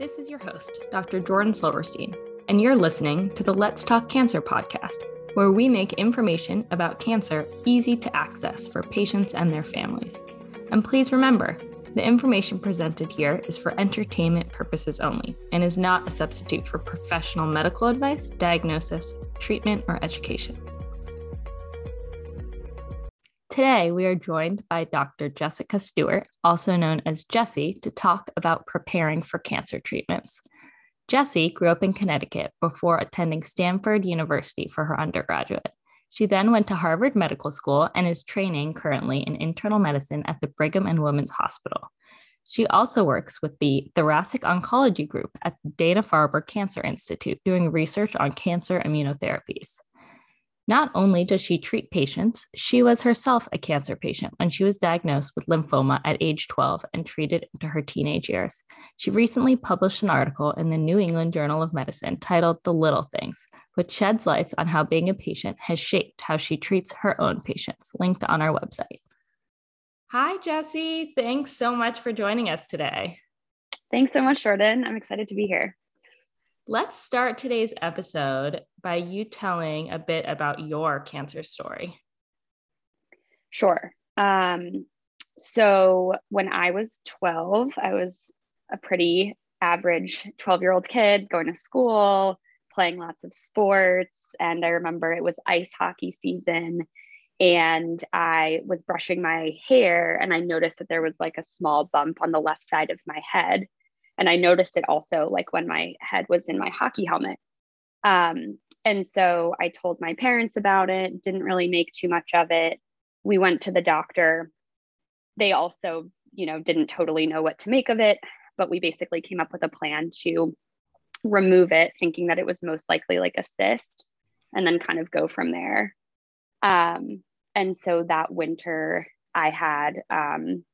This is your host, Dr. Jordan Silverstein, and you're listening to the Let's Talk Cancer podcast, where we make information about cancer easy to access for patients and their families. And please remember, the information presented here is for entertainment purposes only and is not a substitute for professional medical advice, diagnosis, treatment, or education. Today, we are joined by Dr. Jessica Stuart, also known as Jessie, to talk about preparing for cancer treatments. Jessie grew up in Connecticut before attending Stanford University for her undergraduate. She then went to Harvard Medical School and is training currently in internal medicine at the Brigham and Women's Hospital. She also works with the Thoracic Oncology Group at the Dana Farber Cancer Institute, doing research on cancer immunotherapies. Not only does she treat patients, she was herself a cancer patient when she was diagnosed with lymphoma at age 12 and treated into her teenage years. She recently published an article in the New England Journal of Medicine titled The Little Things, which sheds lights on how being a patient has shaped how she treats her own patients, linked on our website. Hi, Jessie. Thanks so much for joining us today. Thanks so much, Jordan. I'm excited to be here. Let's start today's episode by you telling a bit about your cancer story. Sure. Um, so when I was 12, I was a pretty average 12 year old kid going to school, playing lots of sports. And I remember it was ice hockey season. And I was brushing my hair and I noticed that there was like a small bump on the left side of my head. And I noticed it also like when my head was in my hockey helmet. Um, and so I told my parents about it, didn't really make too much of it. We went to the doctor. They also, you know, didn't totally know what to make of it, but we basically came up with a plan to remove it, thinking that it was most likely like a cyst, and then kind of go from there. Um, and so that winter, I had um,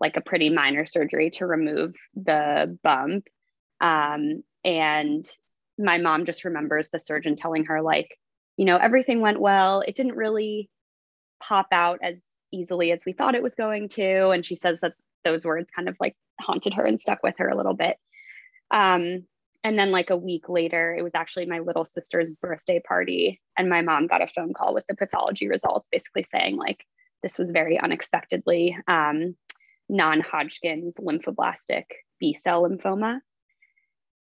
like a pretty minor surgery to remove the bump. Um, and my mom just remembers the surgeon telling her, like, you know, everything went well. It didn't really pop out as easily as we thought it was going to. And she says that those words kind of like haunted her and stuck with her a little bit. Um, and then, like a week later, it was actually my little sister's birthday party. And my mom got a phone call with the pathology results, basically saying, like, this was very unexpectedly. Um, non Hodgkin's lymphoblastic B cell lymphoma.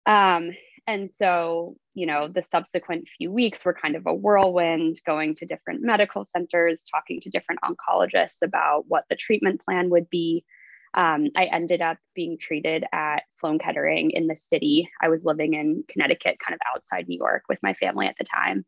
Um, and so, you know, the subsequent few weeks were kind of a whirlwind, going to different medical centers, talking to different oncologists about what the treatment plan would be. Um, I ended up being treated at Sloan Kettering in the city. I was living in Connecticut, kind of outside New York with my family at the time.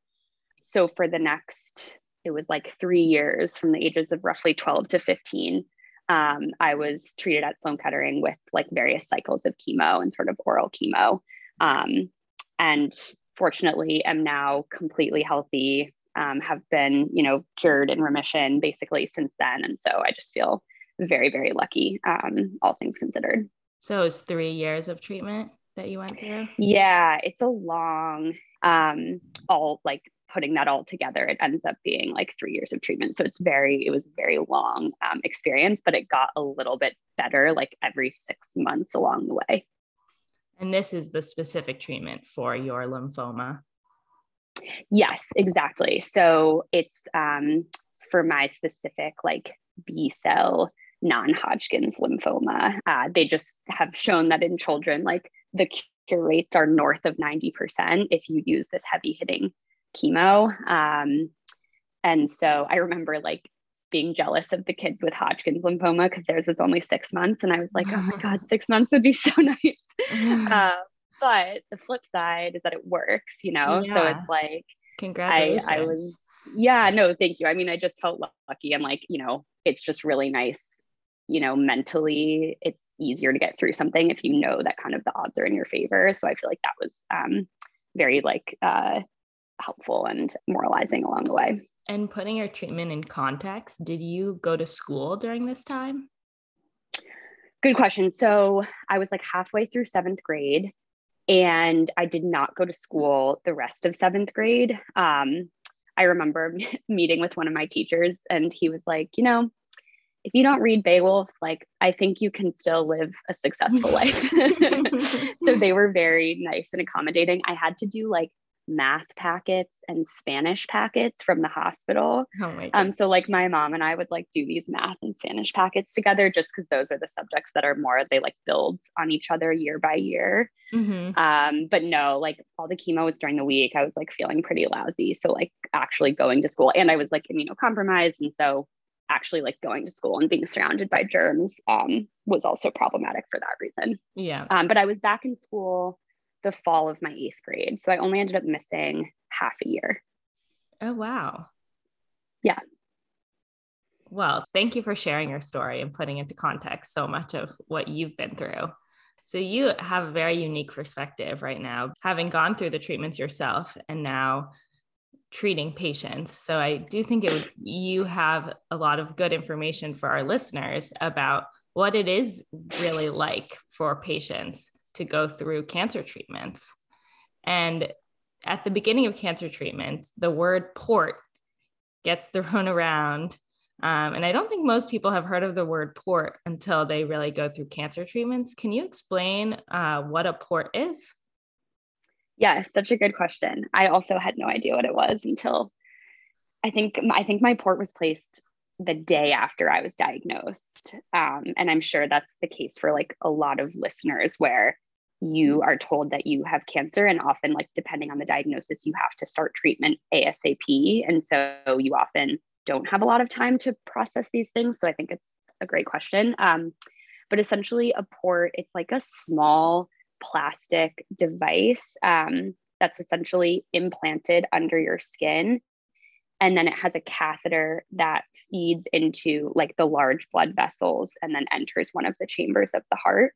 So for the next, it was like three years from the ages of roughly 12 to 15 um, I was treated at Sloan Kettering with like various cycles of chemo and sort of oral chemo. Um, and fortunately, am now completely healthy, um, have been, you know, cured in remission basically since then. And so I just feel very, very lucky, um, all things considered. So it's three years of treatment that you went through? Yeah, it's a long, um, all like putting that all together, it ends up being like three years of treatment. So it's very, it was a very long um, experience, but it got a little bit better like every six months along the way. And this is the specific treatment for your lymphoma. Yes, exactly. So it's um, for my specific like B cell non Hodgkin's lymphoma. Uh, they just have shown that in children, like the cure rates are north of 90% if you use this heavy hitting chemo. Um, and so I remember like being jealous of the kids with Hodgkin's lymphoma because theirs was only six months. And I was like, oh my God, six months would be so nice. uh, but the flip side is that it works, you know? Yeah. So it's like, congratulations. I, I was, yeah, no, thank you. I mean, I just felt lucky and like, you know, it's just really nice, you know, mentally, it's easier to get through something if you know that kind of the odds are in your favor. So I feel like that was um, very like, uh, helpful and moralizing along the way. And putting your treatment in context, did you go to school during this time? Good question. So I was like halfway through seventh grade and I did not go to school the rest of seventh grade. Um, I remember meeting with one of my teachers and he was like, you know, if you don't read Beowulf, like I think you can still live a successful life. so they were very nice and accommodating. I had to do like math packets and Spanish packets from the hospital. Oh my um, so like my mom and I would like do these math and Spanish packets together just because those are the subjects that are more they like build on each other year by year. Mm-hmm. Um, but no, like all the chemo was during the week. I was like feeling pretty lousy. So like actually going to school and I was like immunocompromised. And so actually like going to school and being surrounded by germs um, was also problematic for that reason. Yeah. Um, but I was back in school the fall of my eighth grade. So I only ended up missing half a year. Oh, wow. Yeah. Well, thank you for sharing your story and putting into context so much of what you've been through. So, you have a very unique perspective right now, having gone through the treatments yourself and now treating patients. So, I do think it would, you have a lot of good information for our listeners about what it is really like for patients to go through cancer treatments. And at the beginning of cancer treatments, the word port gets thrown around. Um, and I don't think most people have heard of the word port until they really go through cancer treatments. Can you explain uh, what a port is? Yes, such a good question. I also had no idea what it was until I think I think my port was placed the day after I was diagnosed. Um, and I'm sure that's the case for like a lot of listeners where you are told that you have cancer and often like depending on the diagnosis you have to start treatment asap and so you often don't have a lot of time to process these things. So i think it's a great question. Um, but essentially a port it's like a small plastic device um, that's essentially implanted under your skin. And then it has a catheter that feeds into like the large blood vessels and then enters one of the chambers of the heart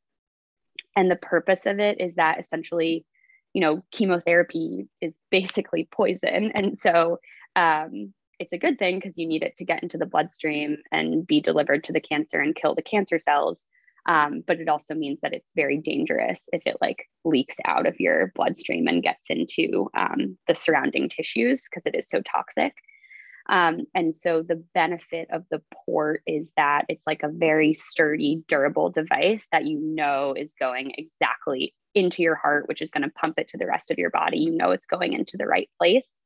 and the purpose of it is that essentially you know chemotherapy is basically poison. And so um, it's a good thing because you need it to get into the bloodstream and be delivered to the cancer and kill the cancer cells. Um, but it also means that it's very dangerous if it like leaks out of your bloodstream and gets into um, the surrounding tissues because it is so toxic um, and so the benefit of the port is that it's like a very sturdy, durable device that you know is going exactly into your heart, which is going to pump it to the rest of your body. You know it's going into the right place,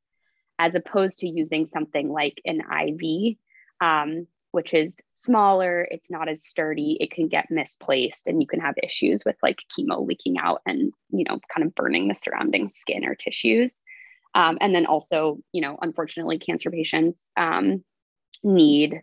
as opposed to using something like an IV, um, which is smaller, it's not as sturdy, it can get misplaced, and you can have issues with like chemo leaking out and, you know, kind of burning the surrounding skin or tissues. Um, and then also, you know, unfortunately, cancer patients um, need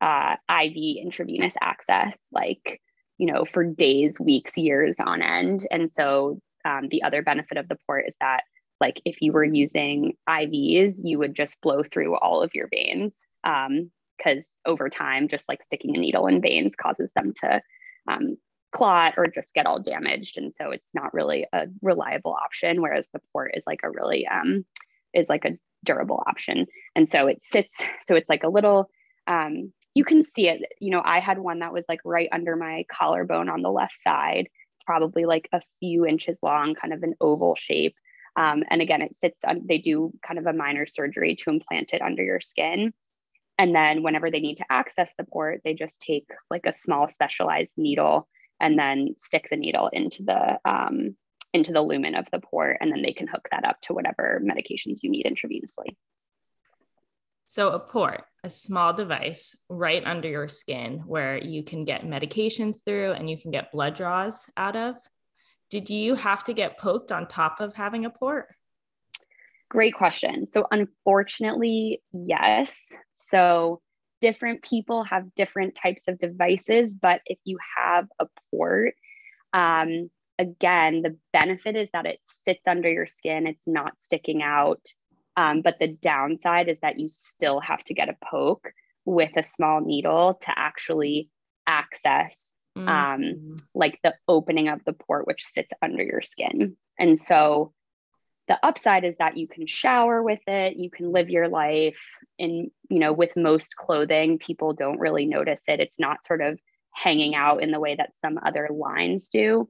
uh, IV intravenous access, like, you know, for days, weeks, years on end. And so um, the other benefit of the port is that, like, if you were using IVs, you would just blow through all of your veins because um, over time, just like sticking a needle in veins causes them to um, clot or just get all damaged. And so it's not really a reliable option whereas the port is like a really um is like a durable option. And so it sits so it's like a little um you can see it. You know i had one that was like right under my collarbone on the left side it's probably like a few inches long kind of an oval shape. Um, and again it sits on they do kind of a minor surgery to implant it under your skin. And then whenever they need to access the port they just take like a small specialized needle and then stick the needle into the um, into the lumen of the port, and then they can hook that up to whatever medications you need intravenously. So, a port, a small device right under your skin where you can get medications through and you can get blood draws out of. Did you have to get poked on top of having a port? Great question. So, unfortunately, yes. So, different people have different types of devices, but if you have a port, um, again, the benefit is that it sits under your skin, it's not sticking out. Um, but the downside is that you still have to get a poke with a small needle to actually access um, mm-hmm. like the opening of the port, which sits under your skin. And so the upside is that you can shower with it you can live your life in you know with most clothing. People don't really notice it. It's not sort of hanging out in the way that some other lines do.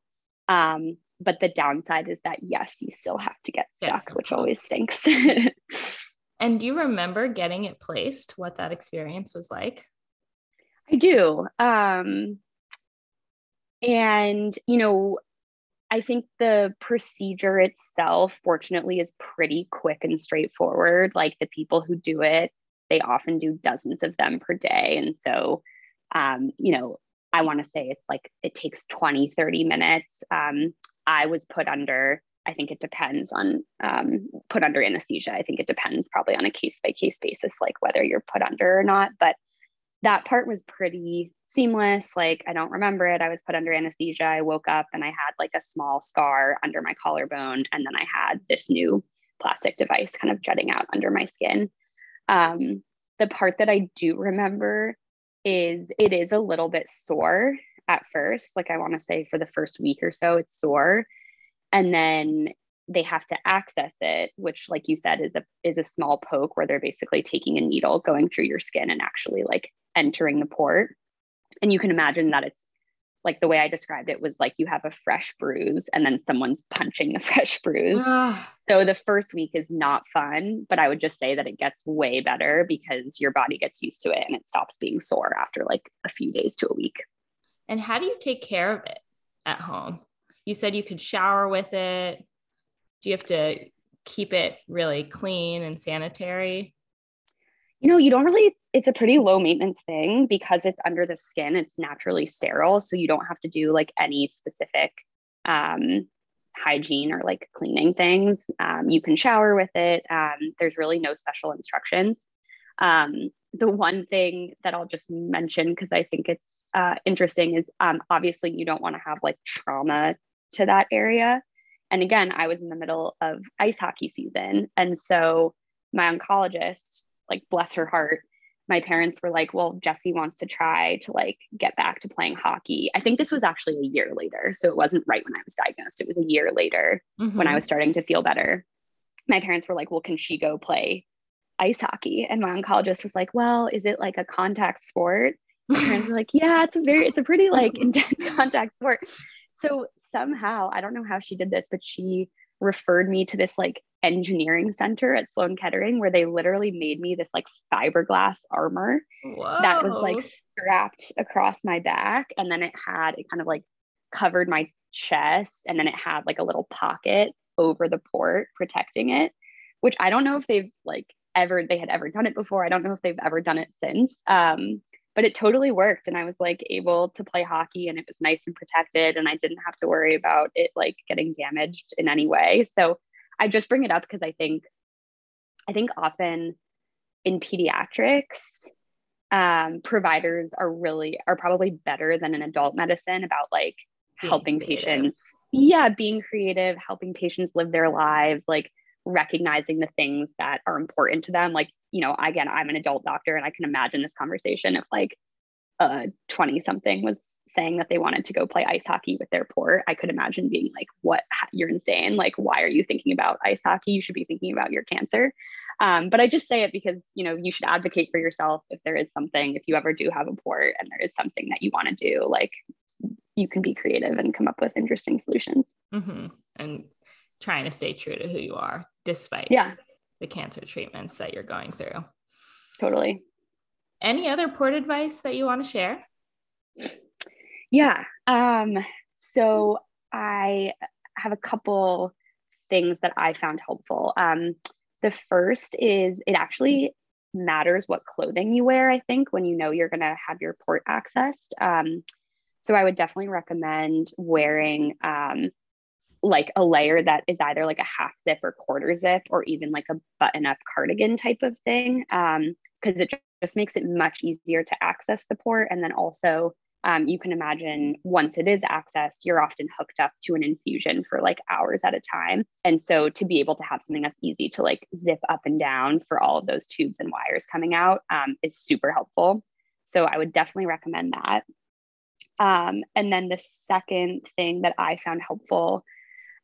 Um, but the downside is that yes you still have to get stuck yes, which always stinks. And do you remember getting it placed what that experience was like? I do. Um, and, you know, I think the procedure itself, fortunately, is pretty quick and straightforward. Like the people who do it, they often do dozens of them per day. And so, um, you know, I want to say it's like it takes 20, 30 minutes. Um, I was put under, I think it depends on um, put under anesthesia. I think it depends probably on a case by case basis, like whether you're put under or not. But that part was pretty seamless. Like I don't remember it. I was put under anesthesia. I woke up and I had like a small scar under my collarbone. And then I had this new plastic device kind of jutting out under my skin. Um, the part that I do remember is it is a little bit sore at first. Like I want to say for the first week or so, it's sore. And then they have to access it, which, like you said, is a is a small poke where they're basically taking a needle, going through your skin and actually like entering the port. And you can imagine that it's like the way I described it was like you have a fresh bruise and then someone's punching the fresh bruise. so the first week is not fun, but I would just say that it gets way better because your body gets used to it and it stops being sore after like a few days to a week. And how do you take care of it at home? You said you could shower with it. Do you have to keep it really clean and sanitary? You know, you don't really it's a pretty low maintenance thing because it's under the skin it's naturally sterile so you don't have to do like any specific um, hygiene or like cleaning things. Um, you can shower with it um, there's really no special instructions. Um, the one thing that i'll just mention because i think it's uh, interesting is um, obviously you don't want to have like trauma to that area. And again i was in the middle of ice hockey season and so my oncologist like bless her heart my parents were like, well, Jessie wants to try to like get back to playing hockey. I think this was actually a year later. So it wasn't right when I was diagnosed. It was a year later mm-hmm. when I was starting to feel better. My parents were like, well, can she go play ice hockey? And my oncologist was like, well, is it like a contact sport? My parents were like, yeah, it's a very, it's a pretty like intense contact sport. So somehow, I don't know how she did this, but she referred me to this like engineering center at Sloan Kettering where they literally made me this like fiberglass armor Whoa. that was like strapped across my back and then it had it kind of like covered my chest and then it had like a little pocket over the port protecting it which I don't know if they've like ever they had ever done it before. I don't know if they've ever done it since. Um but it totally worked and i was like able to play hockey and it was nice and protected and i didn't have to worry about it like getting damaged in any way. So i just bring it up because i think i think often in pediatrics um, providers are really are probably better than in adult medicine about like being helping creative. patients yeah being creative helping patients live their lives like recognizing the things that are important to them like you know, again, I'm an adult doctor and I can imagine this conversation if like a 20 something was saying that they wanted to go play ice hockey with their port. I could imagine being like, what, you're insane. Like, why are you thinking about ice hockey? You should be thinking about your cancer. Um, but I just say it because, you know, you should advocate for yourself if there is something, if you ever do have a port and there is something that you want to do, like you can be creative and come up with interesting solutions. Mm-hmm. And trying to stay true to who you are despite yeah the cancer treatments that you're going through. Totally. Any other port advice that you want to share? Yeah. Um, so I have a couple things that I found helpful. Um, the first is it actually matters what clothing you wear, I think, when you know you're going to have your port accessed. Um, so I would definitely recommend wearing um, like a layer that is either like a half zip or quarter zip or even like a button up cardigan type of thing um because it just makes it much easier to access the port. And then also um, you can imagine once it is accessed you're often hooked up to an infusion for like hours at a time. And so to be able to have something that's easy to like zip up and down for all of those tubes and wires coming out um, is super helpful. So i would definitely recommend that. Um, and then the second thing that i found helpful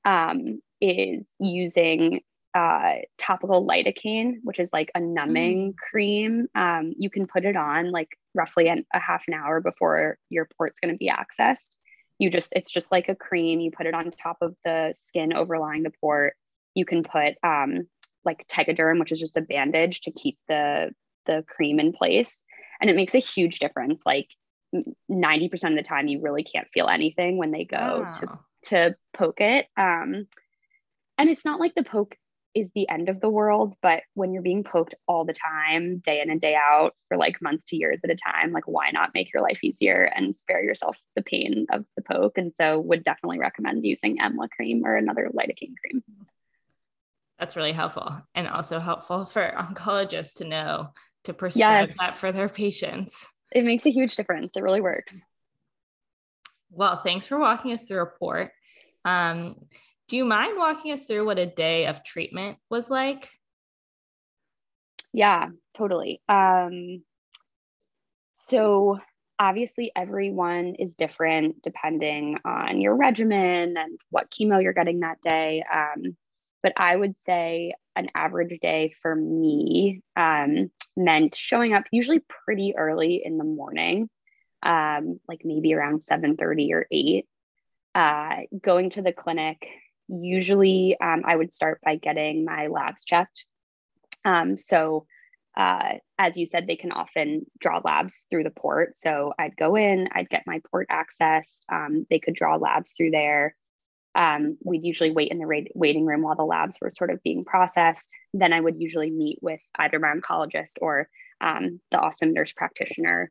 um, is using uh, topical lidocaine, which is like a numbing mm. cream. Um, you can put it on like roughly an, a half an hour before your port's going to be accessed. You just, it's just like a cream. You put it on top of the skin overlying the port. You can put um, like Tegaderm, which is just a bandage to keep the the cream in place. And it makes a huge difference. Like 90% of the time, you really can't feel anything when they go wow. to, to poke it. Um, and it's not like the poke is the end of the world, but when you're being poked all the time, day in and day out for like months to years at a time, like why not make your life easier and spare yourself the pain of the poke? And so would definitely recommend using Emla cream or another lidocaine cream. That's really helpful and also helpful for oncologists to know to prescribe yes. that for their patients. It makes a huge difference. It really works. Well, thanks for walking us through a port. Um, do you mind walking us through what a day of treatment was like? Yeah, totally. Um, so obviously everyone is different depending on your regimen and what chemo you're getting that day. Um, but I would say an average day for me um, meant showing up usually pretty early in the morning, um, like maybe around 7:30 or 8. Uh, going to the clinic, usually um, I would start by getting my labs checked. Um, so, uh, as you said, they can often draw labs through the port. So, I'd go in, I'd get my port access. Um, they could draw labs through there. Um, we'd usually wait in the ra- waiting room while the labs were sort of being processed. Then I would usually meet with either my oncologist or um, the awesome nurse practitioner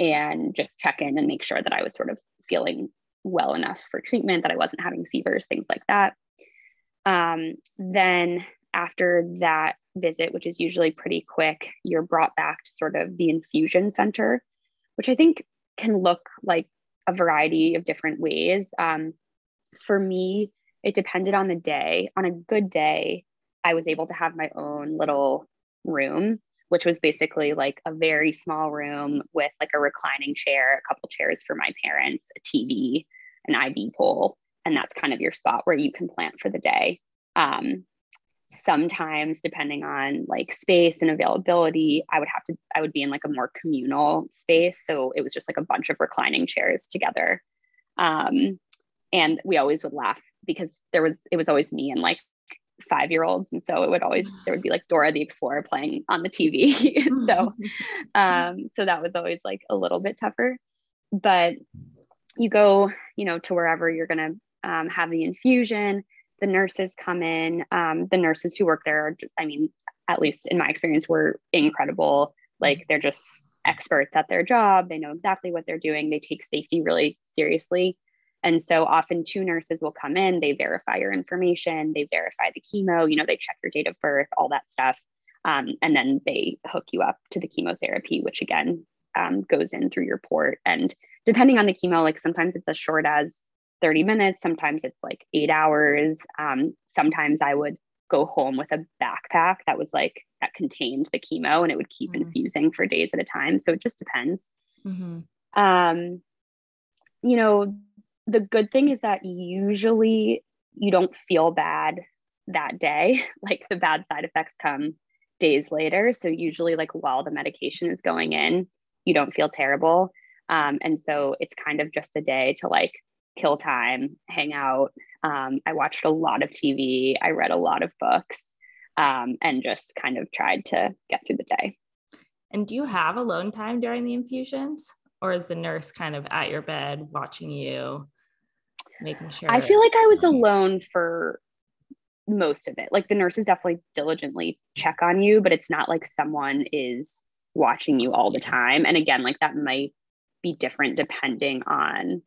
and just check in and make sure that I was sort of feeling well enough for treatment, that I wasn't having fevers, things like that. Um, then after that visit, which is usually pretty quick, you're brought back to sort of the infusion center, which I think can look like a variety of different ways. Um, for me, it depended on the day. On a good day, I was able to have my own little room, which was basically like a very small room with like a reclining chair, a couple chairs for my parents, a TV, an IV pole, and that's kind of your spot where you can plant for the day. Um, sometimes, depending on like space and availability, I would have to, I would be in like a more communal space. So it was just like a bunch of reclining chairs together. Um, and we always would laugh because there was, it was always me and like five year olds. And so it would always, there would be like Dora the Explorer playing on the TV. so, um, so that was always like a little bit tougher. But you go, you know, to wherever you're going to um, have the infusion. The nurses come in. Um, the nurses who work there, are, I mean, at least in my experience, were incredible. Like they're just experts at their job. They know exactly what they're doing. They take safety really seriously. And so often two nurses will come in, they verify your information, they verify the chemo, you know, they check your date of birth, all that stuff. Um, and then they hook you up to the chemotherapy, which again um, goes in through your port. And depending on the chemo, like sometimes it's as short as 30 minutes, sometimes it's like eight hours. Um, sometimes I would go home with a backpack that was like that contained the chemo and it would keep mm-hmm. infusing for days at a time. So it just depends. Mm-hmm. Um, you know, the good thing is that usually you don't feel bad that day. Like the bad side effects come days later. So usually, like while the medication is going in, you don't feel terrible. Um, and so it's kind of just a day to like kill time, hang out. Um, I watched a lot of TV, I read a lot of books, um, and just kind of tried to get through the day. And do you have alone time during the infusions? Or is the nurse kind of at your bed watching you, making sure? I feel like I was alone for most of it. Like the nurses definitely diligently check on you, but it's not like someone is watching you all the time. And again, like that might be different depending on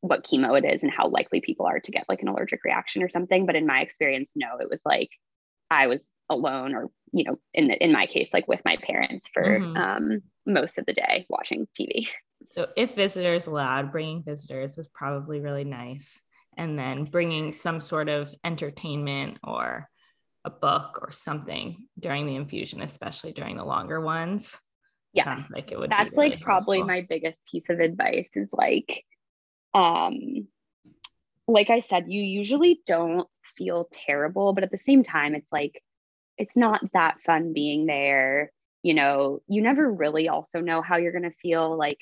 what chemo it is and how likely people are to get like an allergic reaction or something. But in my experience, no, it was like I was alone or, you know, in the, in my case, like with my parents for mm-hmm. um, most of the day watching TV. So if visitors allowed, bringing visitors was probably really nice. And then bringing some sort of entertainment or a book or something during the infusion, especially during the longer ones. Yeah. Sounds like it would That's really like probably helpful. my biggest piece of advice is like, um, like I said, you usually don't feel terrible, but at the same time, it's like, it's not that fun being there. You know, you never really also know how you're going to feel. Like,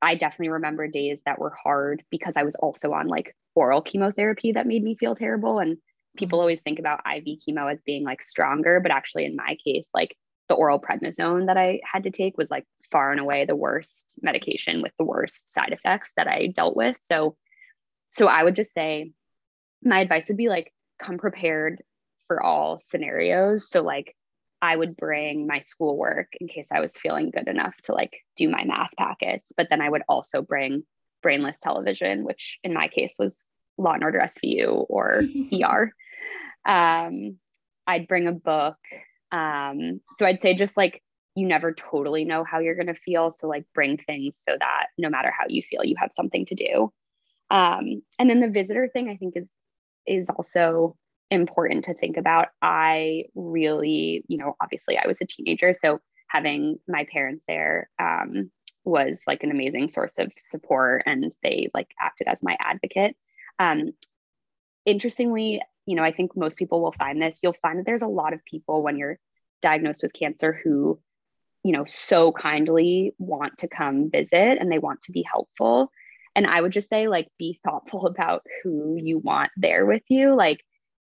I definitely remember days that were hard because I was also on like oral chemotherapy that made me feel terrible. And people mm-hmm. always think about IV chemo as being like stronger, but actually in my case, like the oral prednisone that I had to take was like far and away the worst medication with the worst side effects that I dealt with. So, so I would just say my advice would be like, come prepared for all scenarios. So, like, I would bring my schoolwork in case I was feeling good enough to like do my math packets, but then I would also bring brainless television, which in my case was Law and Order SVU or ER. Um, I'd bring a book. Um, so I'd say just like you never totally know how you're going to feel. So, like, bring things so that no matter how you feel, you have something to do. Um, and then the visitor thing, I think, is is also important to think about. I really, you know, obviously I was a teenager, so having my parents there um, was like an amazing source of support, and they like acted as my advocate. Um, interestingly, you know, I think most people will find this. You'll find that there's a lot of people when you're diagnosed with cancer who, you know, so kindly want to come visit and they want to be helpful. And I would just say, like, be thoughtful about who you want there with you. Like,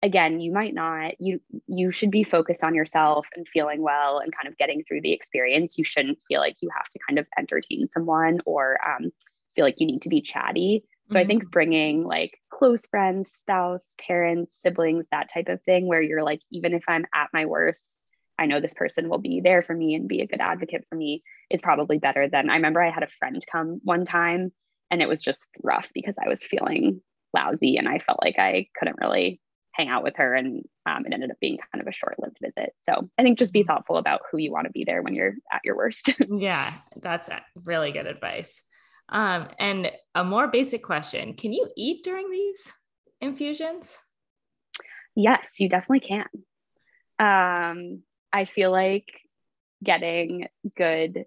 again you might not you you should be focused on yourself and feeling well and kind of getting through the experience you shouldn't feel like you have to kind of entertain someone or um, feel like you need to be chatty so mm-hmm. i think bringing like close friends spouse parents siblings that type of thing where you're like even if i'm at my worst i know this person will be there for me and be a good advocate for me is probably better than i remember i had a friend come one time and it was just rough because i was feeling lousy and i felt like i couldn't really hang out with her and um, it ended up being kind of a short-lived visit. So i think just be mm-hmm. thoughtful about who you want to be there when you're at your worst. Yeah that's really good advice. Um, and a more basic question can you eat during these infusions? Yes you definitely can. Um, i feel like getting good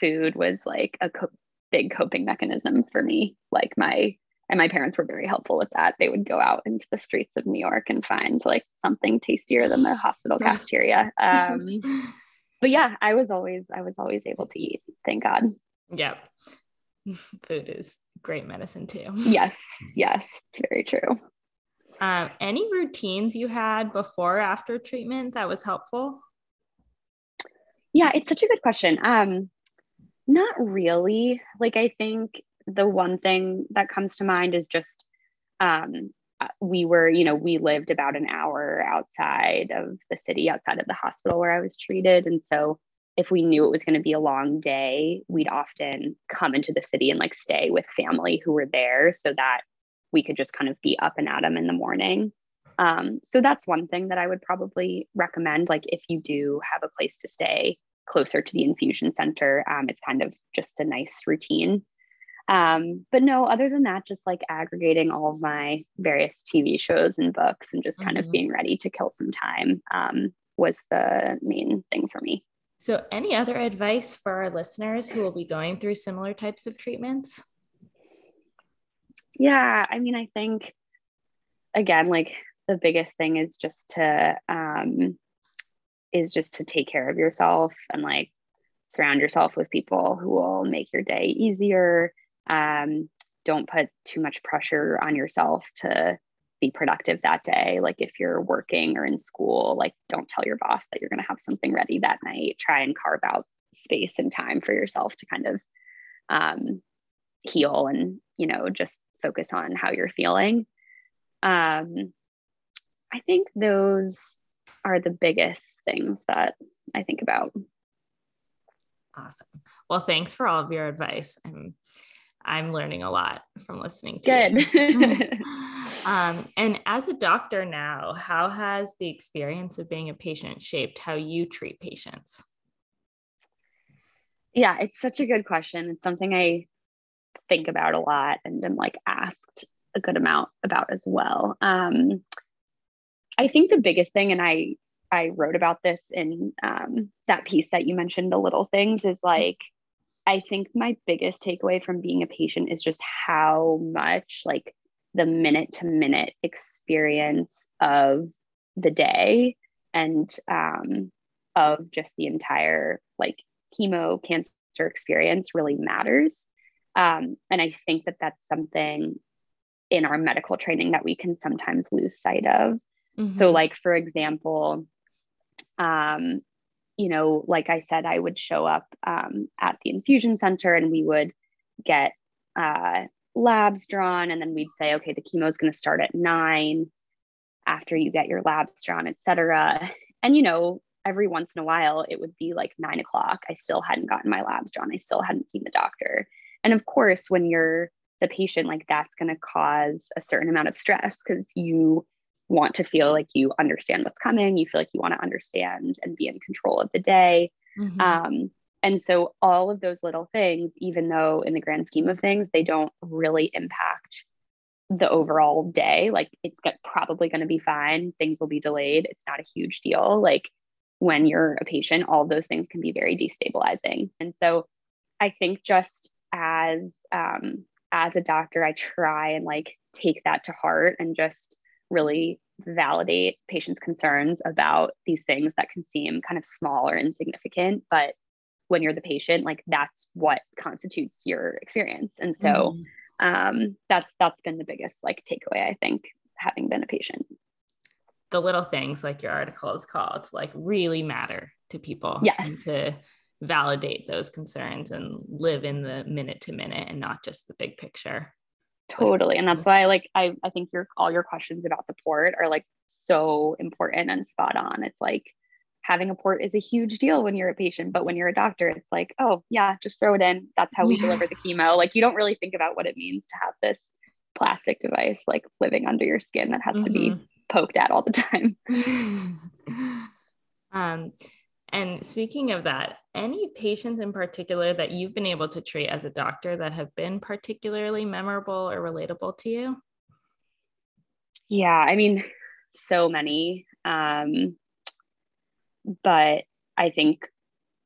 food was like a co- big coping mechanism for me like my and my parents were very helpful with that. They would go out into the streets of new york and find like something tastier than the hospital cafeteria. Um, but yeah i was always i was always able to eat thank god. Yep. Food is great medicine too. Yes yes it's very true. Um, any routines you had before after treatment that was helpful? Yeah it's such a good question. Um not really. Like i think the one thing that comes to mind is just um, uh, we were, you know, we lived about an hour outside of the city, outside of the hospital where I was treated. And so if we knew it was going to be a long day, we'd often come into the city and like stay with family who were there so that we could just kind of be up and at them in the morning. Um, so that's one thing that I would probably recommend. Like if you do have a place to stay closer to the infusion center, um, it's kind of just a nice routine. Um, but no, other than that, just like aggregating all of my various TV shows and books and just kind mm-hmm. of being ready to kill some time um, was the main thing for me. So, any other advice for our listeners who will be going through similar types of treatments? Yeah, I mean, I think again, like the biggest thing is just to um, is just to take care of yourself and like surround yourself with people who will make your day easier um, don't put too much pressure on yourself to be productive that day. Like if you're working or in school, like don't tell your boss that you're going to have something ready that night. Try and carve out space and time for yourself to kind of um, heal and, you know, just focus on how you're feeling. Um, I think those are the biggest things that I think about. Awesome. Well, thanks for all of your advice. I'm I'm learning a lot from listening to Good. you. um, and as a doctor now, how has the experience of being a patient shaped how you treat patients? Yeah, it's such a good question. It's something I think about a lot and am like asked a good amount about as well. Um, I think the biggest thing, and I I wrote about this in um, that piece that you mentioned, the little things, is like I think my biggest takeaway from being a patient is just how much like the minute to minute experience of the day and um, of just the entire like chemo cancer experience really matters. Um, and I think that that's something in our medical training that we can sometimes lose sight of. Mm-hmm. So, like, for example, um, you know, like I said, I would show up um, at the infusion center and we would get uh, labs drawn. And then we'd say, okay, the chemo is going to start at nine after you get your labs drawn, et cetera. And, you know, every once in a while, it would be like nine o'clock. I still hadn't gotten my labs drawn. I still hadn't seen the doctor. And of course, when you're the patient, like that's going to cause a certain amount of stress because you want to feel like you understand what's coming. You feel like you want to understand and be in control of the day. Mm-hmm. Um, and so all of those little things, even though in the grand scheme of things, they don't really impact the overall day, like it's got, probably going to be fine. Things will be delayed. It's not a huge deal. Like when you're a patient, all those things can be very destabilizing. And so I think just as um, as a doctor, I try and like take that to heart and just really validate patients' concerns about these things that can seem kind of small or insignificant, but when you're the patient, like that's what constitutes your experience. And so mm. um, that's that's been the biggest like takeaway, I think, having been a patient. The little things like your article is called like really matter to people. Yes. to validate those concerns and live in the minute to minute and not just the big picture totally and that's why like i i think your all your questions about the port are like so important and spot on it's like having a port is a huge deal when you're a patient but when you're a doctor it's like oh yeah just throw it in that's how we yeah. deliver the chemo like you don't really think about what it means to have this plastic device like living under your skin that has mm-hmm. to be mm-hmm. poked at all the time um and speaking of that, any patients in particular that you've been able to treat as a doctor that have been particularly memorable or relatable to you? Yeah, I mean, so many. Um, but I think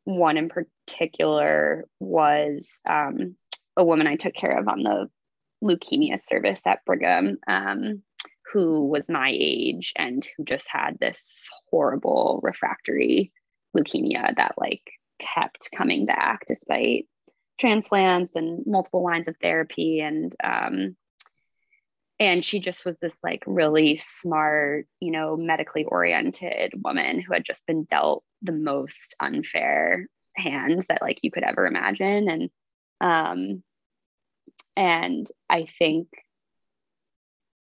one in particular was um, a woman I took care of on the leukemia service at Brigham, um, who was my age and who just had this horrible refractory leukemia that like kept coming back despite transplants and multiple lines of therapy. And um, and she just was this like really smart you know medically oriented woman who had just been dealt the most unfair hand that like you could ever imagine. And um and i think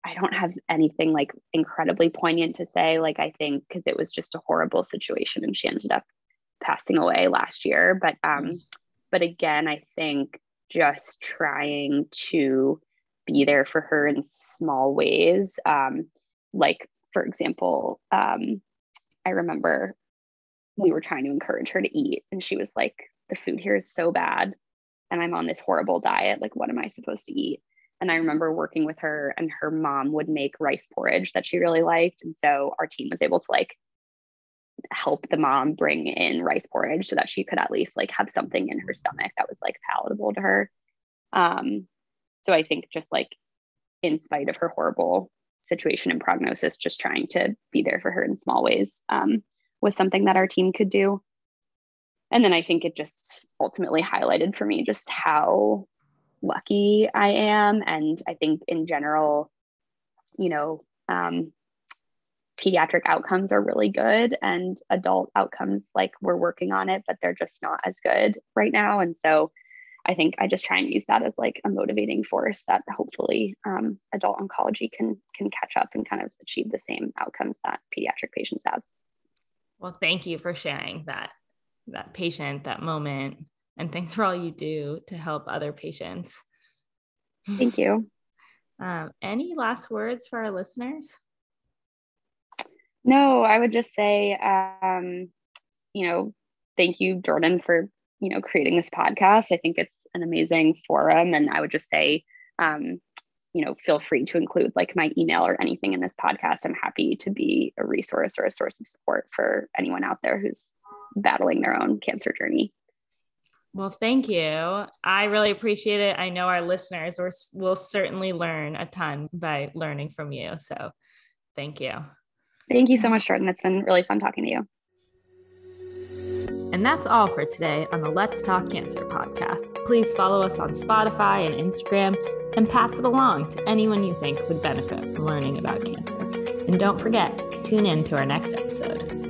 I don't have anything like incredibly poignant to say. Like, I think because it was just a horrible situation and she ended up passing away last year. But, um, mm. but again, I think just trying to be there for her in small ways. Um, like, for example, um, I remember we were trying to encourage her to eat, and she was like, The food here is so bad, and I'm on this horrible diet. Like, what am I supposed to eat? And I remember working with her, and her mom would make rice porridge that she really liked. And so our team was able to like help the mom bring in rice porridge so that she could at least like have something in her stomach that was like palatable to her. Um, so I think just like in spite of her horrible situation and prognosis, just trying to be there for her in small ways um, was something that our team could do. And then I think it just ultimately highlighted for me just how lucky I am. And I think in general, you know, um, pediatric outcomes are really good and adult outcomes, like we're working on it, but they're just not as good right now. And so I think I just try and use that as like a motivating force that hopefully um, adult oncology can can catch up and kind of achieve the same outcomes that pediatric patients have. Well, thank you for sharing that that patient, that moment, and thanks for all you do to help other patients. Thank you. Um, any last words for our listeners? No, I would just say, um, you know, thank you, Jordan, for you know creating this podcast. I think it's an amazing forum, and I would just say, um, you know, feel free to include like my email or anything in this podcast. I'm happy to be a resource or a source of support for anyone out there who's battling their own cancer journey. Well, thank you. I really appreciate it. I know our listeners will certainly learn a ton by learning from you. So thank you. Thank you so much, Jordan. It's been really fun talking to you. And that's all for today on the Let's Talk Cancer podcast. Please follow us on Spotify and Instagram and pass it along to anyone you think would benefit from learning about cancer. And don't forget, tune in to our next episode.